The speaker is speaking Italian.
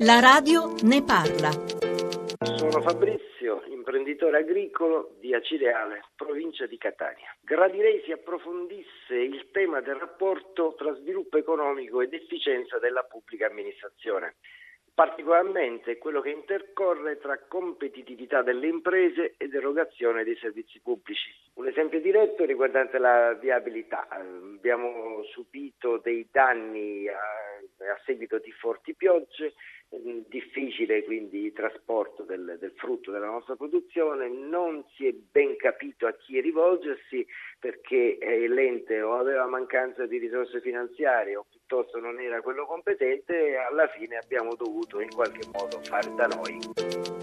La radio ne parla. Sono Fabrizio, imprenditore agricolo di Acireale, provincia di Catania. Gradirei si approfondisse il tema del rapporto tra sviluppo economico ed efficienza della pubblica amministrazione particolarmente quello che intercorre tra competitività delle imprese ed erogazione dei servizi pubblici. Un esempio diretto riguardante la viabilità. Abbiamo subito dei danni a, a seguito di forti piogge, difficile quindi il trasporto del, del, frutto della nostra produzione, non si è ben capito a chi rivolgersi perché eh, l'ente o aveva mancanza di risorse finanziarie o piuttosto non era quello competente e alla fine abbiamo dovuto in qualche modo fare da noi.